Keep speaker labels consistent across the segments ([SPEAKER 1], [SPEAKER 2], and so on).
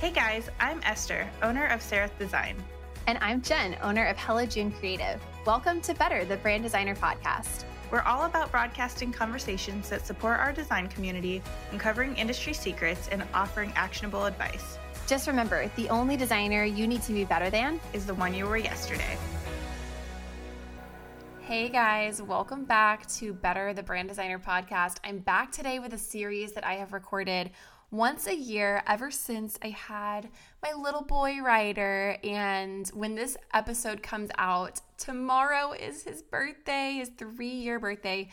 [SPEAKER 1] Hey guys, I'm Esther, owner of Seraph Design.
[SPEAKER 2] And I'm Jen, owner of Hello June Creative. Welcome to Better, the Brand Designer Podcast.
[SPEAKER 1] We're all about broadcasting conversations that support our design community, uncovering industry secrets, and offering actionable advice.
[SPEAKER 2] Just remember the only designer you need to be better than
[SPEAKER 1] is the one you were yesterday.
[SPEAKER 2] Hey guys, welcome back to Better the Brand Designer podcast. I'm back today with a series that I have recorded once a year ever since I had my little boy Ryder. And when this episode comes out, tomorrow is his birthday, his three year birthday.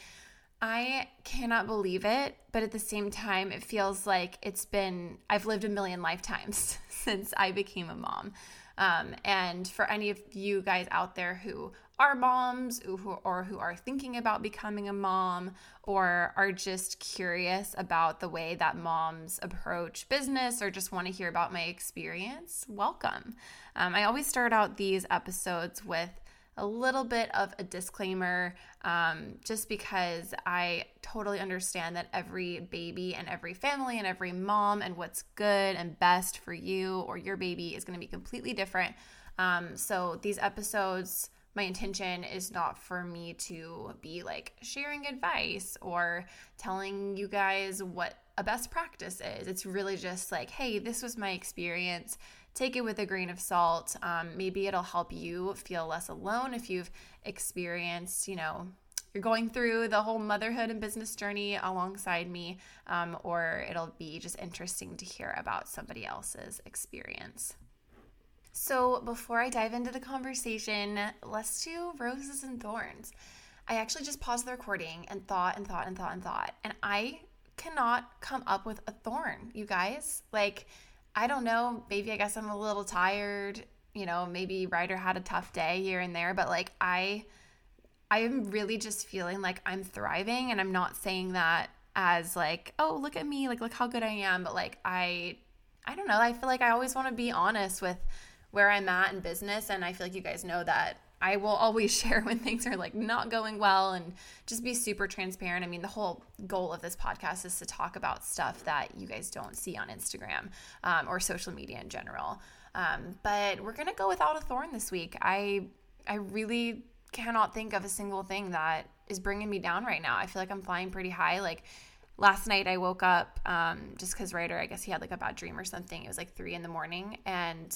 [SPEAKER 2] I cannot believe it, but at the same time, it feels like it's been, I've lived a million lifetimes since I became a mom. Um, and for any of you guys out there who are moms who, or who are thinking about becoming a mom or are just curious about the way that moms approach business or just want to hear about my experience, welcome. Um, I always start out these episodes with a little bit of a disclaimer um, just because I totally understand that every baby and every family and every mom and what's good and best for you or your baby is going to be completely different. Um, so these episodes my intention is not for me to be like sharing advice or telling you guys what a best practice is. It's really just like, hey, this was my experience. Take it with a grain of salt. Um, maybe it'll help you feel less alone if you've experienced, you know, you're going through the whole motherhood and business journey alongside me, um, or it'll be just interesting to hear about somebody else's experience. So, before I dive into the conversation, let's do roses and thorns. I actually just paused the recording and thought and thought and thought and thought, and I cannot come up with a thorn, you guys. Like, I don't know, maybe I guess I'm a little tired, you know, maybe Ryder had a tough day here and there, but like, I. I am really just feeling like I'm thriving and I'm not saying that as like, oh, look at me, like look how good I am, but like I I don't know, I feel like I always want to be honest with where I'm at in business. And I feel like you guys know that I will always share when things are like not going well and just be super transparent. I mean, the whole goal of this podcast is to talk about stuff that you guys don't see on Instagram um, or social media in general. Um, but we're gonna go without a thorn this week. I I really cannot think of a single thing that is bringing me down right now. I feel like I'm flying pretty high. Like last night, I woke up um, just because Ryder, I guess he had like a bad dream or something. It was like three in the morning and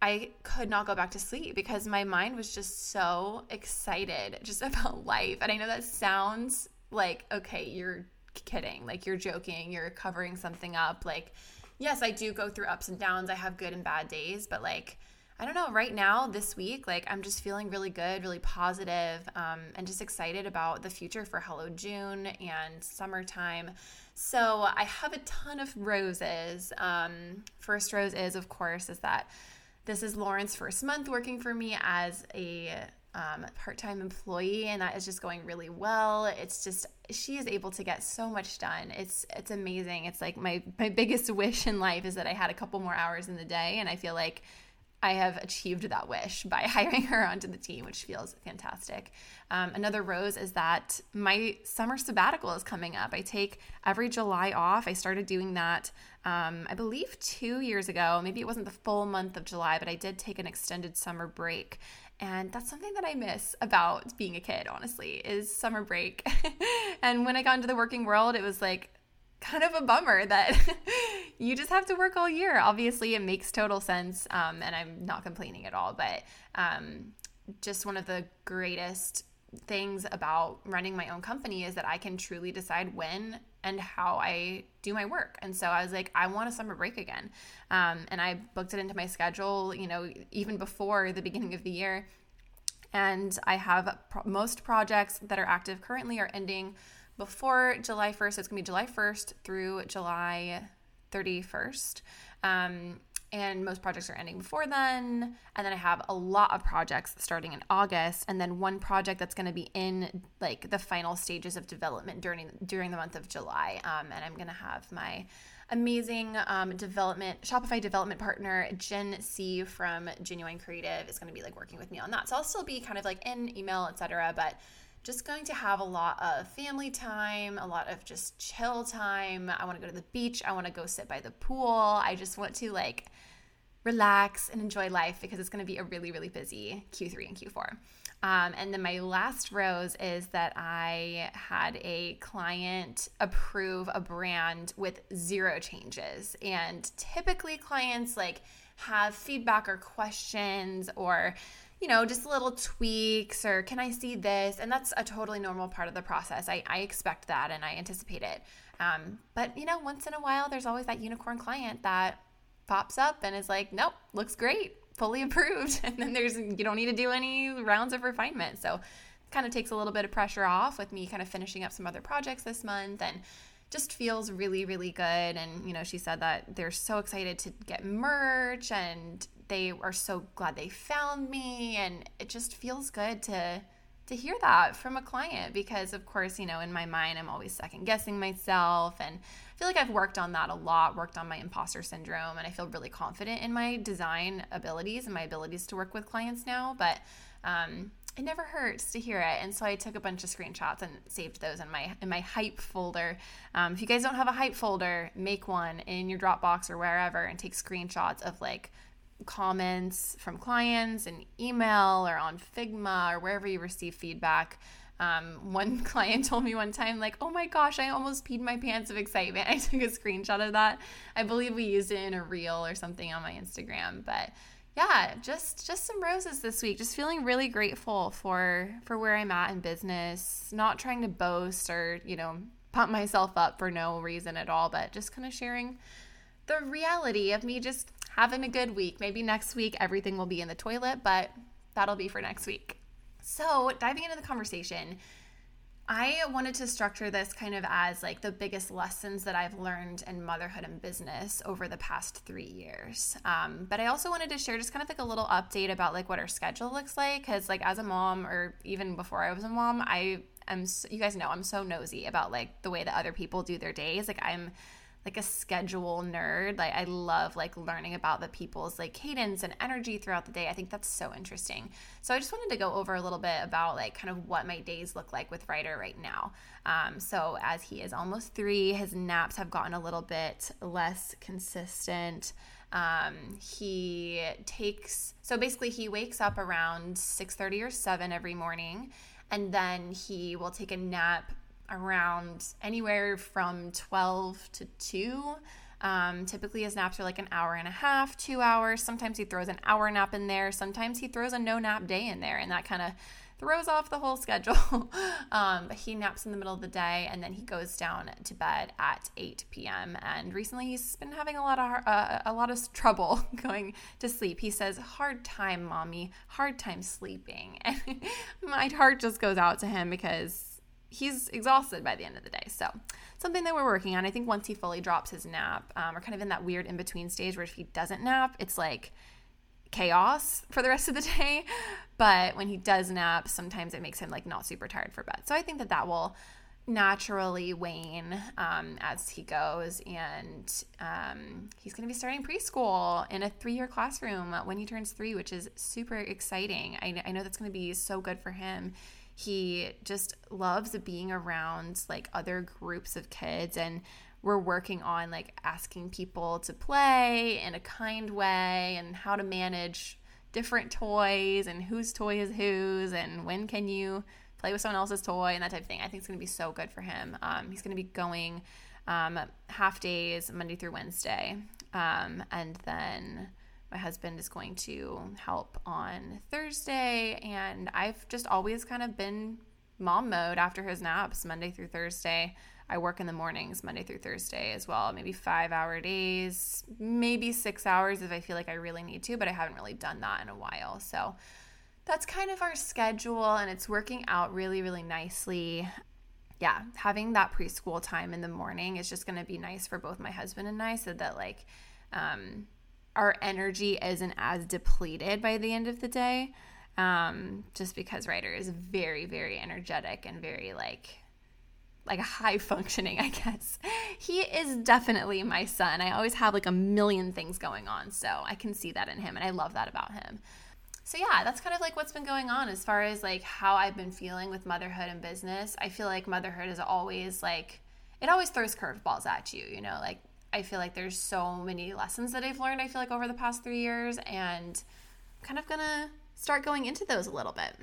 [SPEAKER 2] I could not go back to sleep because my mind was just so excited just about life. And I know that sounds like, okay, you're kidding, like you're joking, you're covering something up. Like, yes, I do go through ups and downs. I have good and bad days, but like, I don't know, right now, this week, like I'm just feeling really good, really positive, um, and just excited about the future for Hello June and summertime. So I have a ton of roses. Um, first rose is, of course, is that this is Lauren's first month working for me as a um, part-time employee and that is just going really well. It's just she is able to get so much done. It's it's amazing. It's like my my biggest wish in life is that i had a couple more hours in the day and i feel like I have achieved that wish by hiring her onto the team, which feels fantastic. Um, another rose is that my summer sabbatical is coming up. I take every July off. I started doing that, um, I believe, two years ago. Maybe it wasn't the full month of July, but I did take an extended summer break. And that's something that I miss about being a kid, honestly, is summer break. and when I got into the working world, it was like, kind of a bummer that you just have to work all year. Obviously, it makes total sense, um, and I'm not complaining at all. But um, just one of the greatest things about running my own company is that I can truly decide when and how I do my work. And so I was like, I want a summer break again. Um, and I booked it into my schedule, you know, even before the beginning of the year. And I have pro- most projects that are active currently are ending before July 1st. So it's going to be July 1st through July 31st. Um, and most projects are ending before then. And then I have a lot of projects starting in August, and then one project that's going to be in like the final stages of development during during the month of July. Um, and I'm going to have my amazing um, development Shopify development partner Jen C from Genuine Creative is going to be like working with me on that. So I'll still be kind of like in email, etc. But just going to have a lot of family time, a lot of just chill time. I want to go to the beach. I want to go sit by the pool. I just want to like relax and enjoy life because it's going to be a really, really busy Q3 and Q4. Um, and then my last rose is that I had a client approve a brand with zero changes. And typically, clients like have feedback or questions or you know, just little tweaks or can I see this? And that's a totally normal part of the process. I, I expect that and I anticipate it. Um, but, you know, once in a while, there's always that unicorn client that pops up and is like, nope, looks great, fully approved. And then there's, you don't need to do any rounds of refinement. So, kind of takes a little bit of pressure off with me kind of finishing up some other projects this month and just feels really really good and you know she said that they're so excited to get merch and they are so glad they found me and it just feels good to to hear that from a client because of course you know in my mind i'm always second guessing myself and i feel like i've worked on that a lot worked on my imposter syndrome and i feel really confident in my design abilities and my abilities to work with clients now but um, it never hurts to hear it and so i took a bunch of screenshots and saved those in my in my hype folder. Um, if you guys don't have a hype folder make one in your dropbox or wherever and take screenshots of like comments from clients and email or on Figma or wherever you receive feedback. Um, one client told me one time, like, oh my gosh, I almost peed my pants of excitement. I took a screenshot of that. I believe we used it in a reel or something on my Instagram. But yeah, just just some roses this week. Just feeling really grateful for for where I'm at in business. Not trying to boast or, you know, pump myself up for no reason at all, but just kind of sharing the reality of me just having a good week. Maybe next week everything will be in the toilet, but that'll be for next week. So, diving into the conversation, I wanted to structure this kind of as like the biggest lessons that I've learned in motherhood and business over the past three years. Um, but I also wanted to share just kind of like a little update about like what our schedule looks like. Cause like as a mom, or even before I was a mom, I am, you guys know, I'm so nosy about like the way that other people do their days. Like I'm, like a schedule nerd. Like I love like learning about the people's like cadence and energy throughout the day. I think that's so interesting. So I just wanted to go over a little bit about like kind of what my days look like with Ryder right now. Um, so as he is almost three, his naps have gotten a little bit less consistent. Um, he takes so basically he wakes up around 6:30 or 7 every morning and then he will take a nap around anywhere from 12 to 2. Um, typically, his naps are like an hour and a half, two hours. Sometimes he throws an hour nap in there. Sometimes he throws a no nap day in there, and that kind of throws off the whole schedule. um, but he naps in the middle of the day, and then he goes down to bed at 8 p.m. And recently, he's been having a lot of uh, a lot of trouble going to sleep. He says, "Hard time, mommy. Hard time sleeping." And my heart just goes out to him because he's exhausted by the end of the day. So, something that we're working on. I think once he fully drops his nap, um, we're kind of in that weird in between stage where if he doesn't nap, it's like chaos for the rest of the day. But when he does nap, sometimes it makes him like not super tired for bed. So, I think that that will naturally wane um, as he goes. And um, he's going to be starting preschool in a three year classroom when he turns three, which is super exciting. I, I know that's going to be so good for him he just loves being around like other groups of kids and we're working on like asking people to play in a kind way and how to manage different toys and whose toy is whose and when can you play with someone else's toy and that type of thing. I think it's going to be so good for him. Um, he's going to be going um, half days Monday through Wednesday. Um, and then my husband is going to help on Thursday. And I've just always kind of been mom mode after his naps, Monday through Thursday. I work in the mornings, Monday through Thursday as well, maybe five hour days, maybe six hours if I feel like I really need to, but I haven't really done that in a while. So that's kind of our schedule, and it's working out really, really nicely. Yeah, having that preschool time in the morning is just going to be nice for both my husband and I so that, like, um, our energy isn't as depleted by the end of the day. Um, just because Ryder is very, very energetic and very like like high functioning, I guess. He is definitely my son. I always have like a million things going on, so I can see that in him and I love that about him. so yeah, that's kind of like what's been going on as far as like how I've been feeling with motherhood and business. I feel like motherhood is always like it always throws curveballs at you, you know, like I feel like there's so many lessons that I've learned I feel like over the past 3 years and I'm kind of to start going into those a little bit.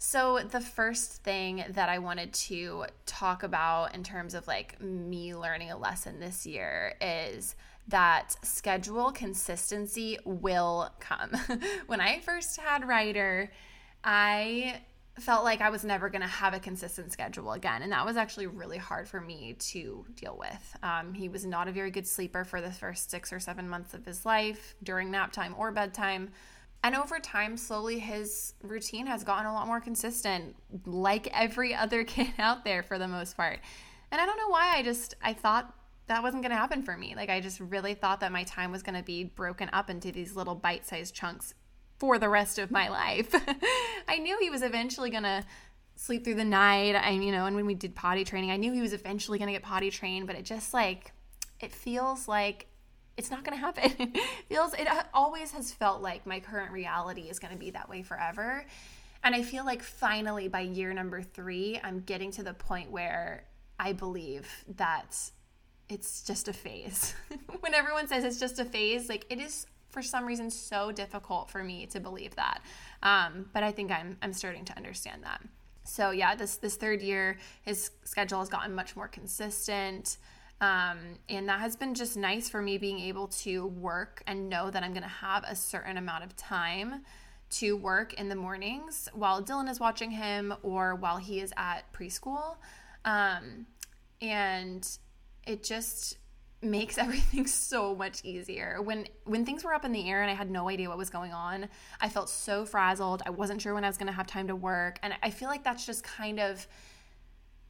[SPEAKER 2] So, the first thing that I wanted to talk about in terms of like me learning a lesson this year is that schedule consistency will come. when I first had Ryder, I felt like I was never going to have a consistent schedule again. And that was actually really hard for me to deal with. Um, he was not a very good sleeper for the first six or seven months of his life during nap time or bedtime. And over time, slowly his routine has gotten a lot more consistent, like every other kid out there for the most part. And I don't know why I just I thought that wasn't going to happen for me. Like I just really thought that my time was going to be broken up into these little bite-sized chunks for the rest of my life. I knew he was eventually going to sleep through the night. I you know, and when we did potty training, I knew he was eventually going to get potty trained, but it just like it feels like it's not going to happen. it feels it uh, always has felt like my current reality is going to be that way forever. And I feel like finally by year number 3, I'm getting to the point where I believe that it's just a phase. when everyone says it's just a phase, like it is for some reason so difficult for me to believe that. Um, but I think I'm I'm starting to understand that. So yeah, this this third year, his schedule has gotten much more consistent. Um, and that has been just nice for me being able to work and know that I'm going to have a certain amount of time to work in the mornings while Dylan is watching him or while he is at preschool. Um, and it just makes everything so much easier. When when things were up in the air and I had no idea what was going on, I felt so frazzled. I wasn't sure when I was going to have time to work, and I feel like that's just kind of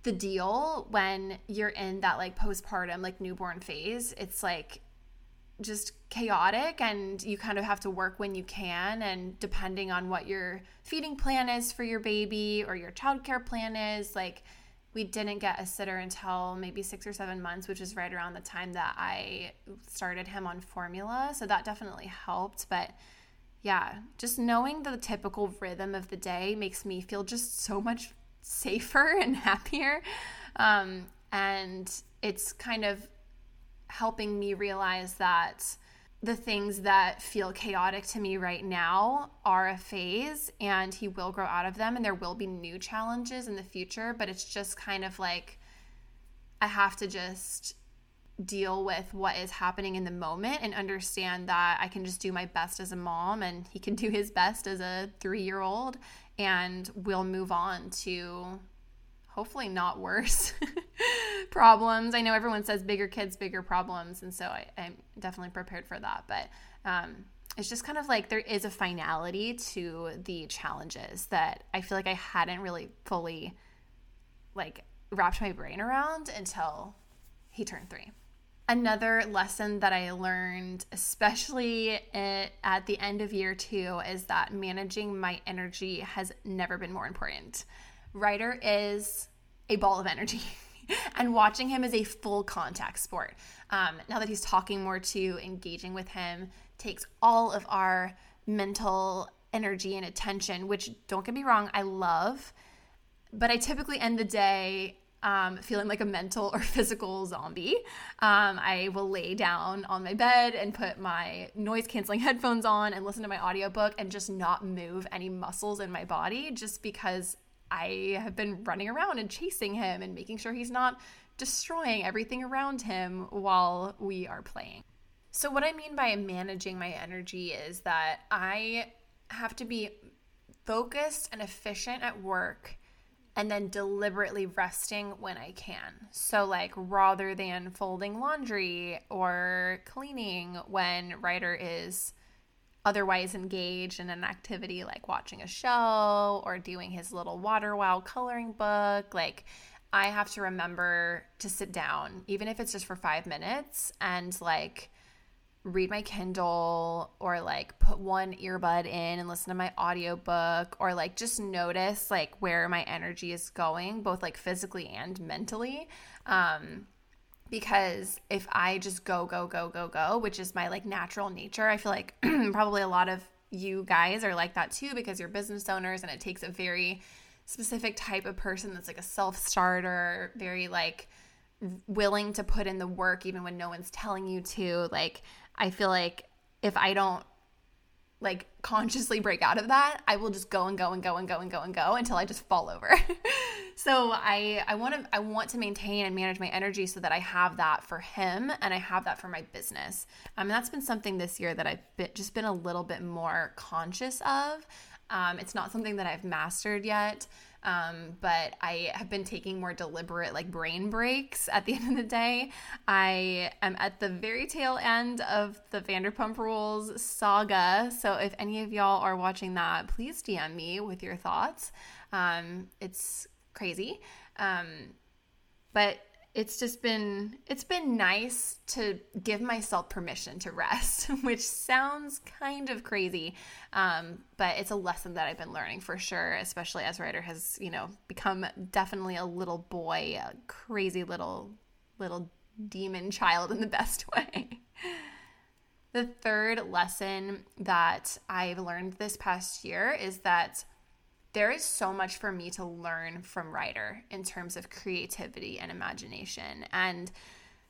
[SPEAKER 2] the deal when you're in that like postpartum like newborn phase. It's like just chaotic and you kind of have to work when you can and depending on what your feeding plan is for your baby or your childcare plan is like we didn't get a sitter until maybe six or seven months, which is right around the time that I started him on formula. So that definitely helped. But yeah, just knowing the typical rhythm of the day makes me feel just so much safer and happier. Um, and it's kind of helping me realize that the things that feel chaotic to me right now are a phase and he will grow out of them and there will be new challenges in the future but it's just kind of like i have to just deal with what is happening in the moment and understand that i can just do my best as a mom and he can do his best as a 3 year old and we'll move on to hopefully not worse problems. I know everyone says bigger kids, bigger problems, and so I, am definitely prepared for that. But um, it's just kind of like there is a finality to the challenges that I feel like I hadn't really fully like wrapped my brain around until he turned three. Another lesson that I learned, especially at the end of year two, is that managing my energy has never been more important. Ryder is a ball of energy. and watching him is a full contact sport. Um, now that he's talking more to, engaging with him takes all of our mental energy and attention, which don't get me wrong, I love. But I typically end the day um, feeling like a mental or physical zombie. Um, I will lay down on my bed and put my noise canceling headphones on and listen to my audiobook and just not move any muscles in my body just because I have been running around and chasing him and making sure he's not destroying everything around him while we are playing. So, what I mean by managing my energy is that I have to be focused and efficient at work and then deliberately resting when I can. So, like, rather than folding laundry or cleaning when Ryder is otherwise engaged in an activity like watching a show or doing his little water wow coloring book like i have to remember to sit down even if it's just for 5 minutes and like read my kindle or like put one earbud in and listen to my audiobook or like just notice like where my energy is going both like physically and mentally. Um because if I just go, go, go, go, go, which is my like natural nature, I feel like probably a lot of you guys are like that too because you're business owners and it takes a very specific type of person that's like a self starter, very like willing to put in the work even when no one's telling you to. Like, I feel like if I don't like consciously break out of that, I will just go and go and go and go and go and go until I just fall over. so I I want to I want to maintain and manage my energy so that I have that for him and I have that for my business. Um, and that's been something this year that I've been, just been a little bit more conscious of. Um, it's not something that I've mastered yet. Um, but I have been taking more deliberate, like brain breaks at the end of the day. I am at the very tail end of the Vanderpump Rules saga. So if any of y'all are watching that, please DM me with your thoughts. Um, it's crazy. Um, but it's just been it's been nice to give myself permission to rest which sounds kind of crazy um, but it's a lesson that i've been learning for sure especially as Ryder has you know become definitely a little boy a crazy little little demon child in the best way. The third lesson that i've learned this past year is that there is so much for me to learn from Ryder in terms of creativity and imagination. And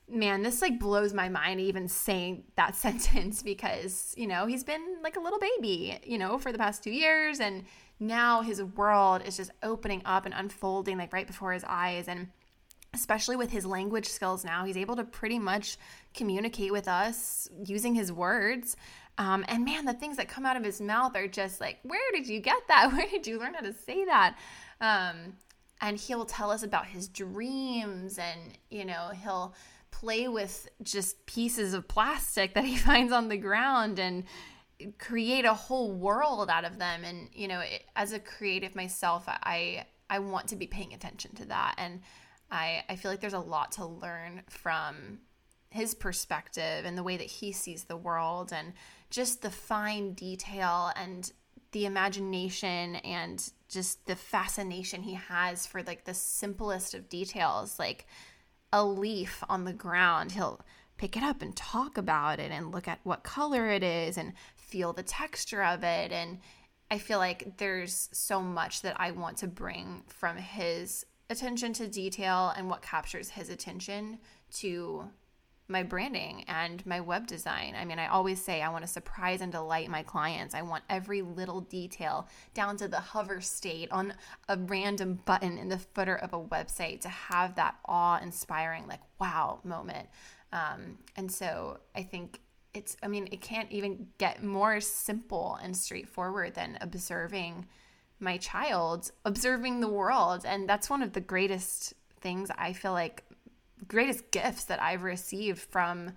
[SPEAKER 2] man, this like blows my mind even saying that sentence because, you know, he's been like a little baby, you know, for the past two years. And now his world is just opening up and unfolding like right before his eyes. And especially with his language skills now, he's able to pretty much communicate with us using his words. Um, and man, the things that come out of his mouth are just like, where did you get that? Where did you learn how to say that? Um, and he'll tell us about his dreams and, you know, he'll play with just pieces of plastic that he finds on the ground and create a whole world out of them. And, you know, it, as a creative myself, I, I want to be paying attention to that. And I, I feel like there's a lot to learn from his perspective and the way that he sees the world and just the fine detail and the imagination and just the fascination he has for like the simplest of details like a leaf on the ground he'll pick it up and talk about it and look at what color it is and feel the texture of it. And i feel like there's so much that i want to bring from his attention to detail and what captures his attention to my branding and my web design. I mean, I always say I want to surprise and delight my clients. I want every little detail down to the hover state on a random button in the footer of a website to have that awe inspiring, like, wow moment. Um, and so I think it's, I mean, it can't even get more simple and straightforward than observing my child, observing the world. And that's one of the greatest things I feel like greatest gifts that I've received from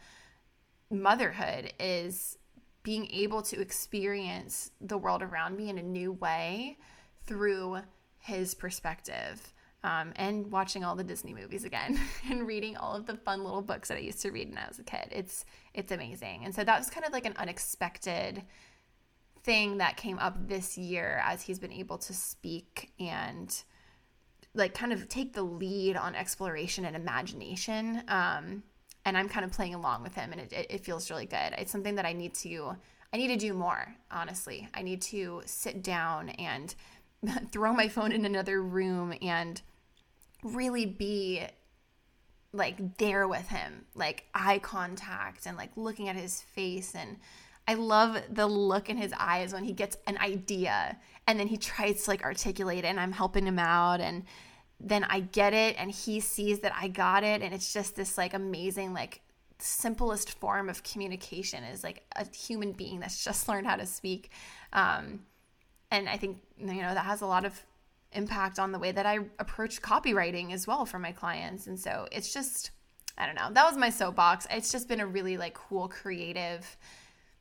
[SPEAKER 2] motherhood is being able to experience the world around me in a new way through his perspective. Um, and watching all the Disney movies again and reading all of the fun little books that I used to read when I was a kid. It's it's amazing. And so that was kind of like an unexpected thing that came up this year as he's been able to speak and like kind of take the lead on exploration and imagination. Um, and I'm kind of playing along with him, and it, it feels really good. It's something that I need to I need to do more. Honestly, I need to sit down and throw my phone in another room and really be like there with him, like eye contact and like looking at his face and I love the look in his eyes when he gets an idea and then he tries to like articulate it and I'm helping him out and then I get it and he sees that I got it and it's just this like amazing like simplest form of communication is like a human being that's just learned how to speak. Um, and I think you know that has a lot of impact on the way that I approach copywriting as well for my clients. And so it's just I don't know that was my soapbox. It's just been a really like cool creative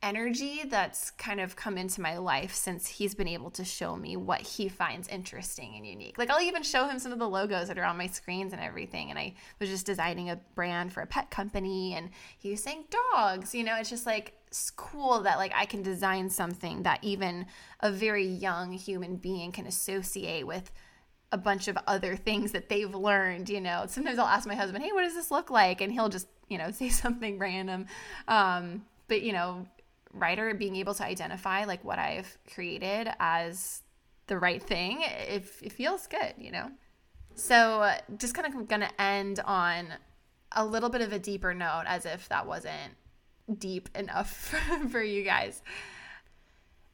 [SPEAKER 2] energy that's kind of come into my life since he's been able to show me what he finds interesting and unique. Like I'll even show him some of the logos that are on my screens and everything. And I was just designing a brand for a pet company and he was saying dogs, you know, it's just like it's cool that like I can design something that even a very young human being can associate with a bunch of other things that they've learned, you know. Sometimes I'll ask my husband, "Hey, what does this look like?" and he'll just, you know, say something random. Um, but you know, Ryder being able to identify like what I've created as the right thing, it, it feels good, you know? So, just kind of going to end on a little bit of a deeper note as if that wasn't deep enough for you guys.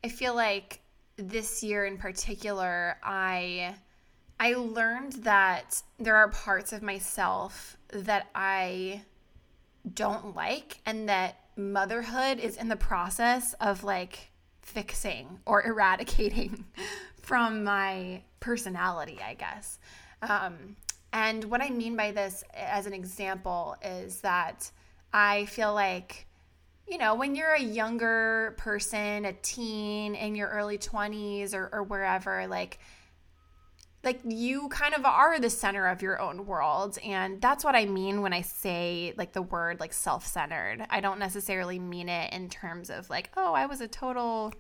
[SPEAKER 2] I feel like this year in particular, I I learned that there are parts of myself that I don't like and that motherhood is in the process of like fixing or eradicating from my personality, I guess. Um, and what I mean by this, as an example, is that I feel like, you know, when you're a younger person, a teen in your early 20s or, or wherever, like, like you kind of are the center of your own world. And that's what i mean when i say like the word like self-centered. I don't necessarily mean it in terms of like oh i was a total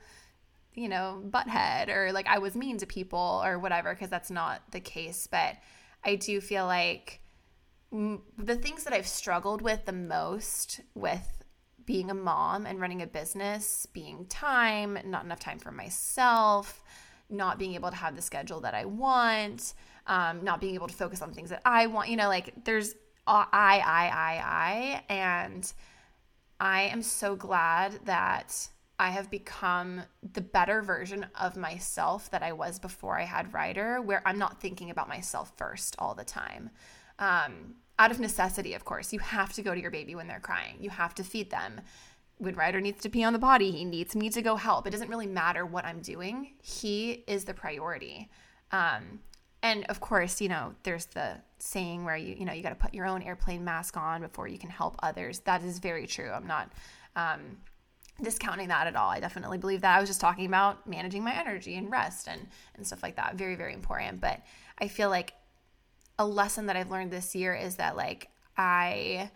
[SPEAKER 2] you know butthead or like i was mean to people or whatever because that's not the case. But i do feel like the things that i've struggled with the most with being a mom and running a business being time not enough time for myself not being able to have the schedule that I want, um, not being able to focus on things that I want. You know, like there's I, I, I, I, and I am so glad that I have become the better version of myself that I was before I had Ryder, where I'm not thinking about myself first all the time. Um, out of necessity, of course, you have to go to your baby when they're crying. You have to feed them when Ryder needs to pee on the potty, he needs me to go help. It doesn't really matter what I'm doing. He is the priority. Um, and of course, you know, there's the saying where you, you know, you got to put your own airplane mask on before you can help others. That is very true. I'm not um, discounting that at all. I definitely believe that. I was just talking about managing my energy and rest and and stuff like that. Very, very important. But I feel like a lesson that I've learned this year is that like I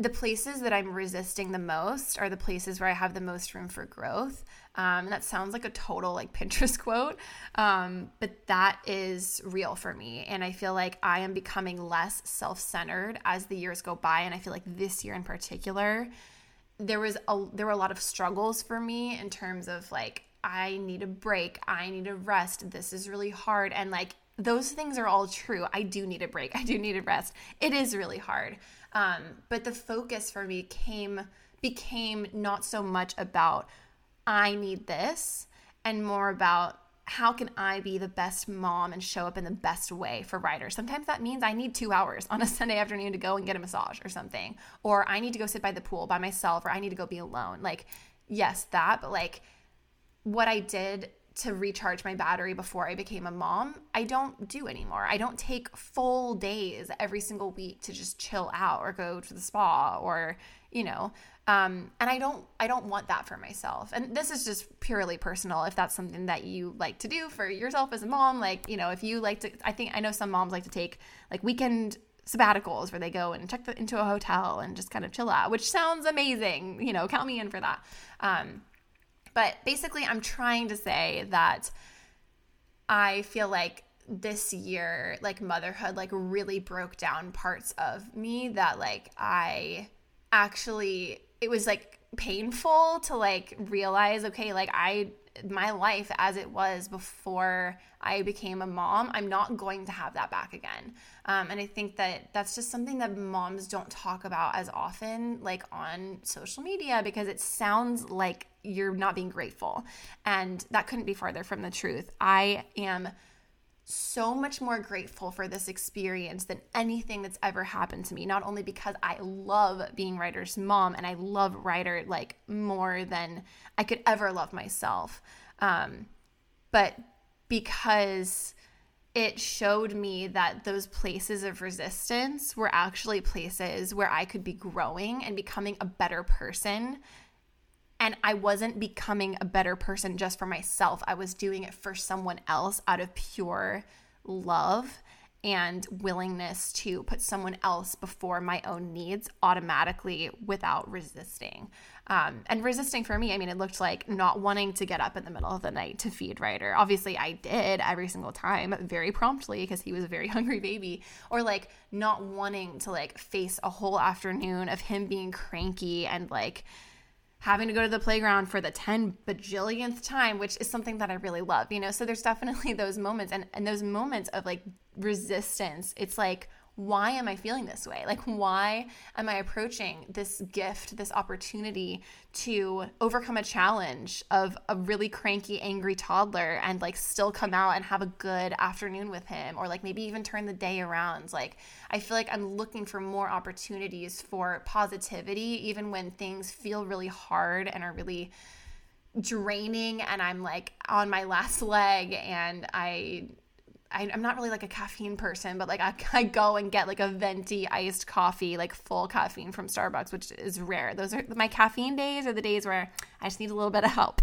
[SPEAKER 2] the places that I'm resisting the most are the places where I have the most room for growth. Um, and that sounds like a total like Pinterest quote, um, but that is real for me. And I feel like I am becoming less self centered as the years go by. And I feel like this year in particular, there was a there were a lot of struggles for me in terms of like I need a break, I need a rest. This is really hard, and like those things are all true. I do need a break. I do need a rest. It is really hard. Um, but the focus for me came became not so much about I need this and more about how can I be the best mom and show up in the best way for Ryder? Sometimes that means I need two hours on a Sunday afternoon to go and get a massage or something, or I need to go sit by the pool by myself, or I need to go be alone. Like, yes, that, but like what I did to recharge my battery before I became a mom, I don't do anymore. I don't take full days every single week to just chill out or go to the spa or, you know, um, and I don't I don't want that for myself. And this is just purely personal. If that's something that you like to do for yourself as a mom, like you know, if you like to, I think I know some moms like to take like weekend sabbaticals where they go and check the, into a hotel and just kind of chill out, which sounds amazing. You know, count me in for that. Um, but basically, I'm trying to say that I feel like this year, like motherhood, like really broke down parts of me that like I actually, it was like painful to like realize, okay, like I, my life as it was before I became a mom, I'm not going to have that back again. Um, and I think that that's just something that moms don't talk about as often, like on social media, because it sounds like you're not being grateful. And that couldn't be farther from the truth. I am so much more grateful for this experience than anything that's ever happened to me. Not only because I love being Ryder's mom and I love Ryder like more than I could ever love myself, um, but because it showed me that those places of resistance were actually places where I could be growing and becoming a better person. And I wasn't becoming a better person just for myself. I was doing it for someone else out of pure love and willingness to put someone else before my own needs automatically without resisting. Um, and resisting for me, I mean, it looked like not wanting to get up in the middle of the night to feed Ryder. Obviously, I did every single time very promptly because he was a very hungry baby. Or like not wanting to like face a whole afternoon of him being cranky and like having to go to the playground for the 10 bajillionth time, which is something that I really love, you know? So there's definitely those moments and, and those moments of like resistance. It's like, why am I feeling this way? Like, why am I approaching this gift, this opportunity to overcome a challenge of a really cranky, angry toddler and like still come out and have a good afternoon with him or like maybe even turn the day around? Like, I feel like I'm looking for more opportunities for positivity, even when things feel really hard and are really draining and I'm like on my last leg and I I, am not really like a caffeine person, but like I, I, go and get like a venti iced coffee, like full caffeine from Starbucks, which is rare. Those are my caffeine days are the days where I just need a little bit of help.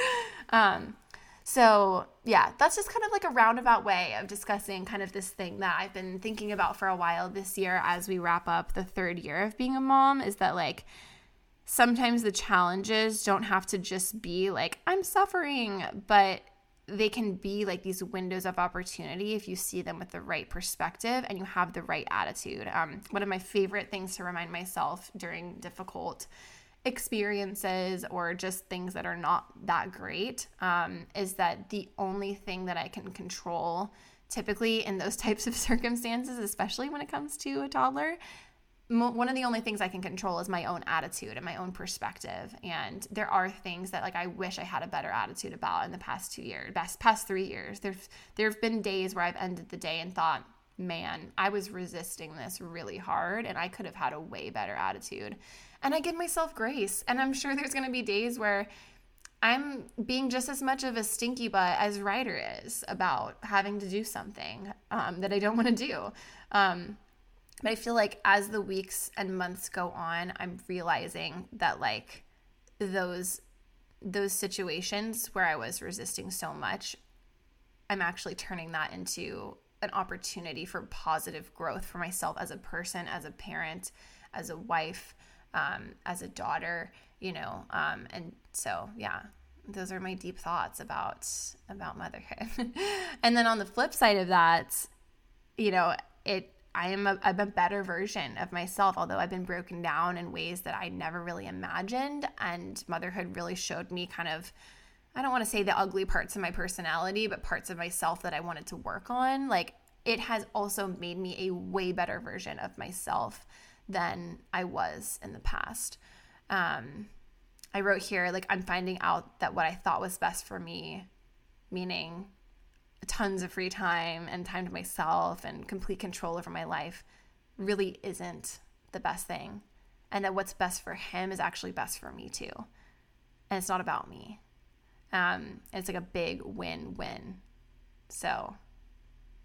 [SPEAKER 2] um, so yeah, that's just kind of like a roundabout way of discussing kind of this thing that I've been thinking about for a while this year as we wrap up the third year of being a mom is that like sometimes the challenges don't have to just be like I'm suffering, but they can be like these windows of opportunity if you see them with the right perspective and you have the right attitude. Um, one of my favorite things to remind myself during difficult experiences or just things that are not that great um, is that the only thing that I can control typically in those types of circumstances, especially when it comes to a toddler, one of the only things I can control is my own attitude and my own perspective. And there are things that like I wish I had a better attitude about in the past two years, past past three years. There's there've been days where I've ended the day and thought, man, I was resisting this really hard, and I could have had a way better attitude. And I give myself grace. And I'm sure there's gonna be days where I'm being just as much of a stinky butt as Ryder is about having to do something um, that I don't want to do. Um, but I feel like as the weeks and months go on, I'm realizing that like those those situations where I was resisting so much, I'm actually turning that into an opportunity for positive growth for myself as a person, as a parent, as a wife, um, as a daughter, you know. Um, and so, yeah, those are my deep thoughts about about motherhood. and then on the flip side of that, you know, it I am a, I'm a better version of myself, although I've been broken down in ways that I never really imagined. And motherhood really showed me kind of, I don't want to say the ugly parts of my personality, but parts of myself that I wanted to work on. Like it has also made me a way better version of myself than I was in the past. Um, I wrote here, like, I'm finding out that what I thought was best for me, meaning tons of free time and time to myself and complete control over my life really isn't the best thing. And that what's best for him is actually best for me too. And it's not about me. Um, it's like a big win win. So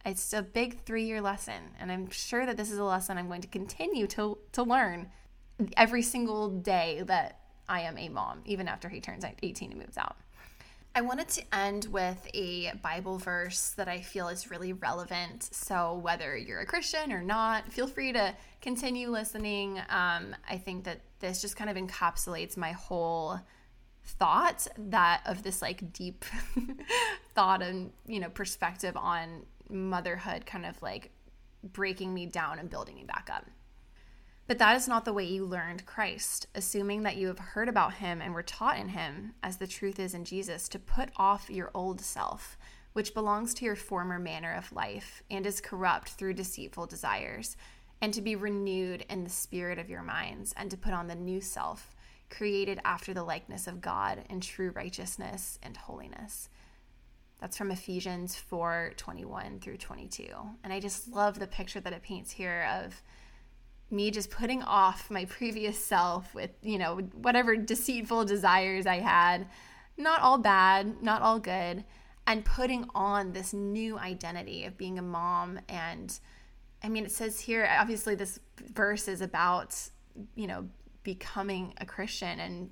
[SPEAKER 2] it's a big three year lesson. And I'm sure that this is a lesson I'm going to continue to, to learn every single day that I am a mom, even after he turns 18 and moves out. I wanted to end with a Bible verse that I feel is really relevant. So, whether you're a Christian or not, feel free to continue listening. Um, I think that this just kind of encapsulates my whole thought that of this like deep thought and you know perspective on motherhood kind of like breaking me down and building me back up but that is not the way you learned Christ, assuming that you have heard about him and were taught in him, as the truth is in Jesus, to put off your old self, which belongs to your former manner of life and is corrupt through deceitful desires, and to be renewed in the spirit of your minds, and to put on the new self, created after the likeness of God in true righteousness and holiness. That's from Ephesians 4 21 through 22. And I just love the picture that it paints here of me just putting off my previous self with, you know, whatever deceitful desires I had, not all bad, not all good, and putting on this new identity of being a mom. And I mean, it says here, obviously, this verse is about, you know, becoming a Christian and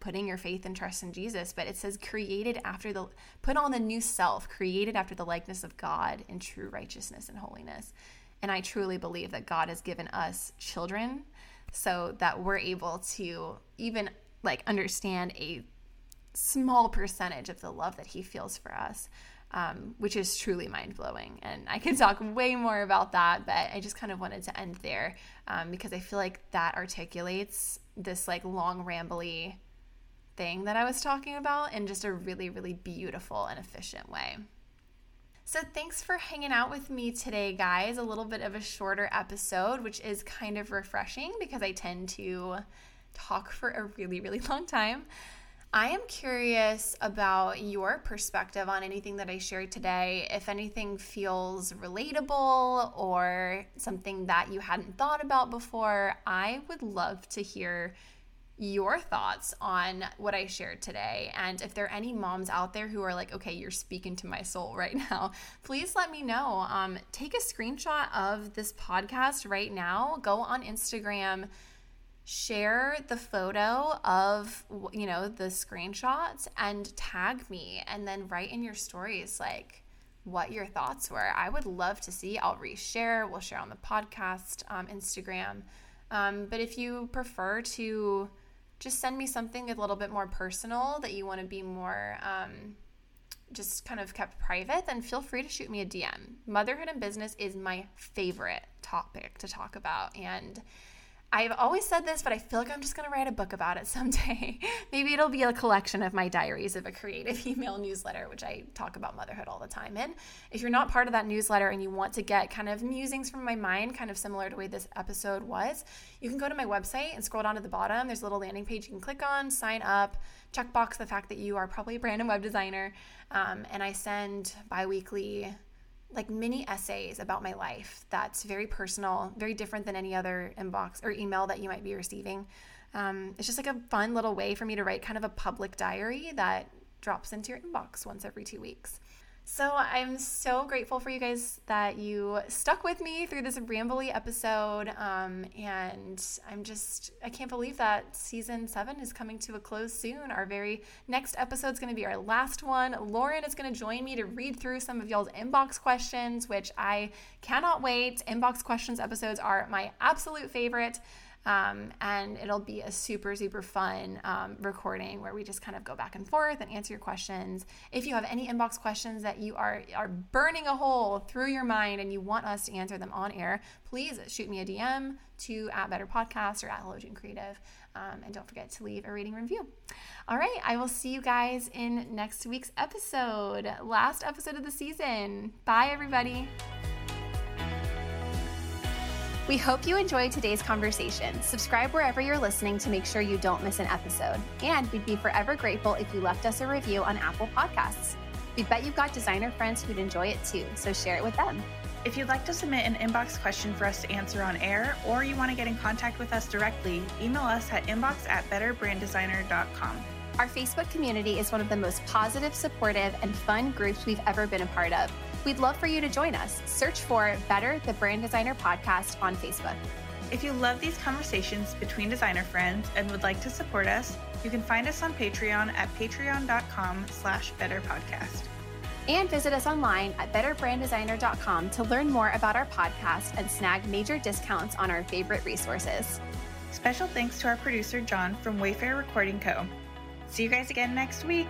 [SPEAKER 2] putting your faith and trust in Jesus, but it says created after the put on the new self, created after the likeness of God in true righteousness and holiness. And I truly believe that God has given us children so that we're able to even like understand a small percentage of the love that he feels for us. Um, which is truly mind blowing. And I could talk way more about that, but I just kind of wanted to end there um, because I feel like that articulates this like long, rambly thing that I was talking about in just a really, really beautiful and efficient way. So, thanks for hanging out with me today, guys. A little bit of a shorter episode, which is kind of refreshing because I tend to talk for a really, really long time. I am curious about your perspective on anything that I shared today. If anything feels relatable or something that you hadn't thought about before, I would love to hear your thoughts on what I shared today. And if there are any moms out there who are like, okay, you're speaking to my soul right now, please let me know. Um, take a screenshot of this podcast right now. Go on Instagram, share the photo of, you know, the screenshots and tag me, and then write in your stories like, what your thoughts were. I would love to see. I'll reshare. We'll share on the podcast, um, Instagram. Um, but if you prefer to just send me something a little bit more personal that you want to be more um, just kind of kept private, then feel free to shoot me a DM. Motherhood and business is my favorite topic to talk about. And I've always said this, but I feel like I'm just going to write a book about it someday. Maybe it'll be a collection of my diaries of a creative email newsletter, which I talk about motherhood all the time in. If you're not part of that newsletter and you want to get kind of musings from my mind, kind of similar to way this episode was, you can go to my website and scroll down to the bottom. There's a little landing page you can click on, sign up, check box the fact that you are probably a brand and web designer. Um, and I send bi weekly like mini essays about my life that's very personal, very different than any other inbox or email that you might be receiving. Um, it's just like a fun little way for me to write kind of a public diary that drops into your inbox once every two weeks. So I'm so grateful for you guys that you stuck with me through this rambly episode. Um, and I'm just, I can't believe that season seven is coming to a close soon. Our very next episode is going to be our last one. Lauren is going to join me to read through some of y'all's inbox questions, which I cannot wait. Inbox questions episodes are my absolute favorite. Um, and it'll be a super, super fun um, recording where we just kind of go back and forth and answer your questions. If you have any inbox questions that you are, are burning a hole through your mind and you want us to answer them on air, please shoot me a DM to at Better Podcast or at Hello Creative. Um, and don't forget to leave a rating review. All right, I will see you guys in next week's episode, last episode of the season. Bye, everybody. We hope you enjoyed today's conversation. Subscribe wherever you're listening to make sure you don't miss an episode. And we'd be forever grateful if you left us a review on Apple Podcasts. We bet you've got designer friends who'd enjoy it too, so share it with them.
[SPEAKER 1] If you'd like to submit an inbox question for us to answer on air, or you want to get in contact with us directly, email us at inbox at betterbranddesigner.com.
[SPEAKER 2] Our Facebook community is one of the most positive, supportive, and fun groups we've ever been a part of. We'd love for you to join us. Search for Better the Brand Designer Podcast on Facebook.
[SPEAKER 1] If you love these conversations between designer friends and would like to support us, you can find us on Patreon at patreon.com slash betterpodcast.
[SPEAKER 2] And visit us online at betterbranddesigner.com to learn more about our podcast and snag major discounts on our favorite resources.
[SPEAKER 1] Special thanks to our producer, John from Wayfair Recording Co. See you guys again next week.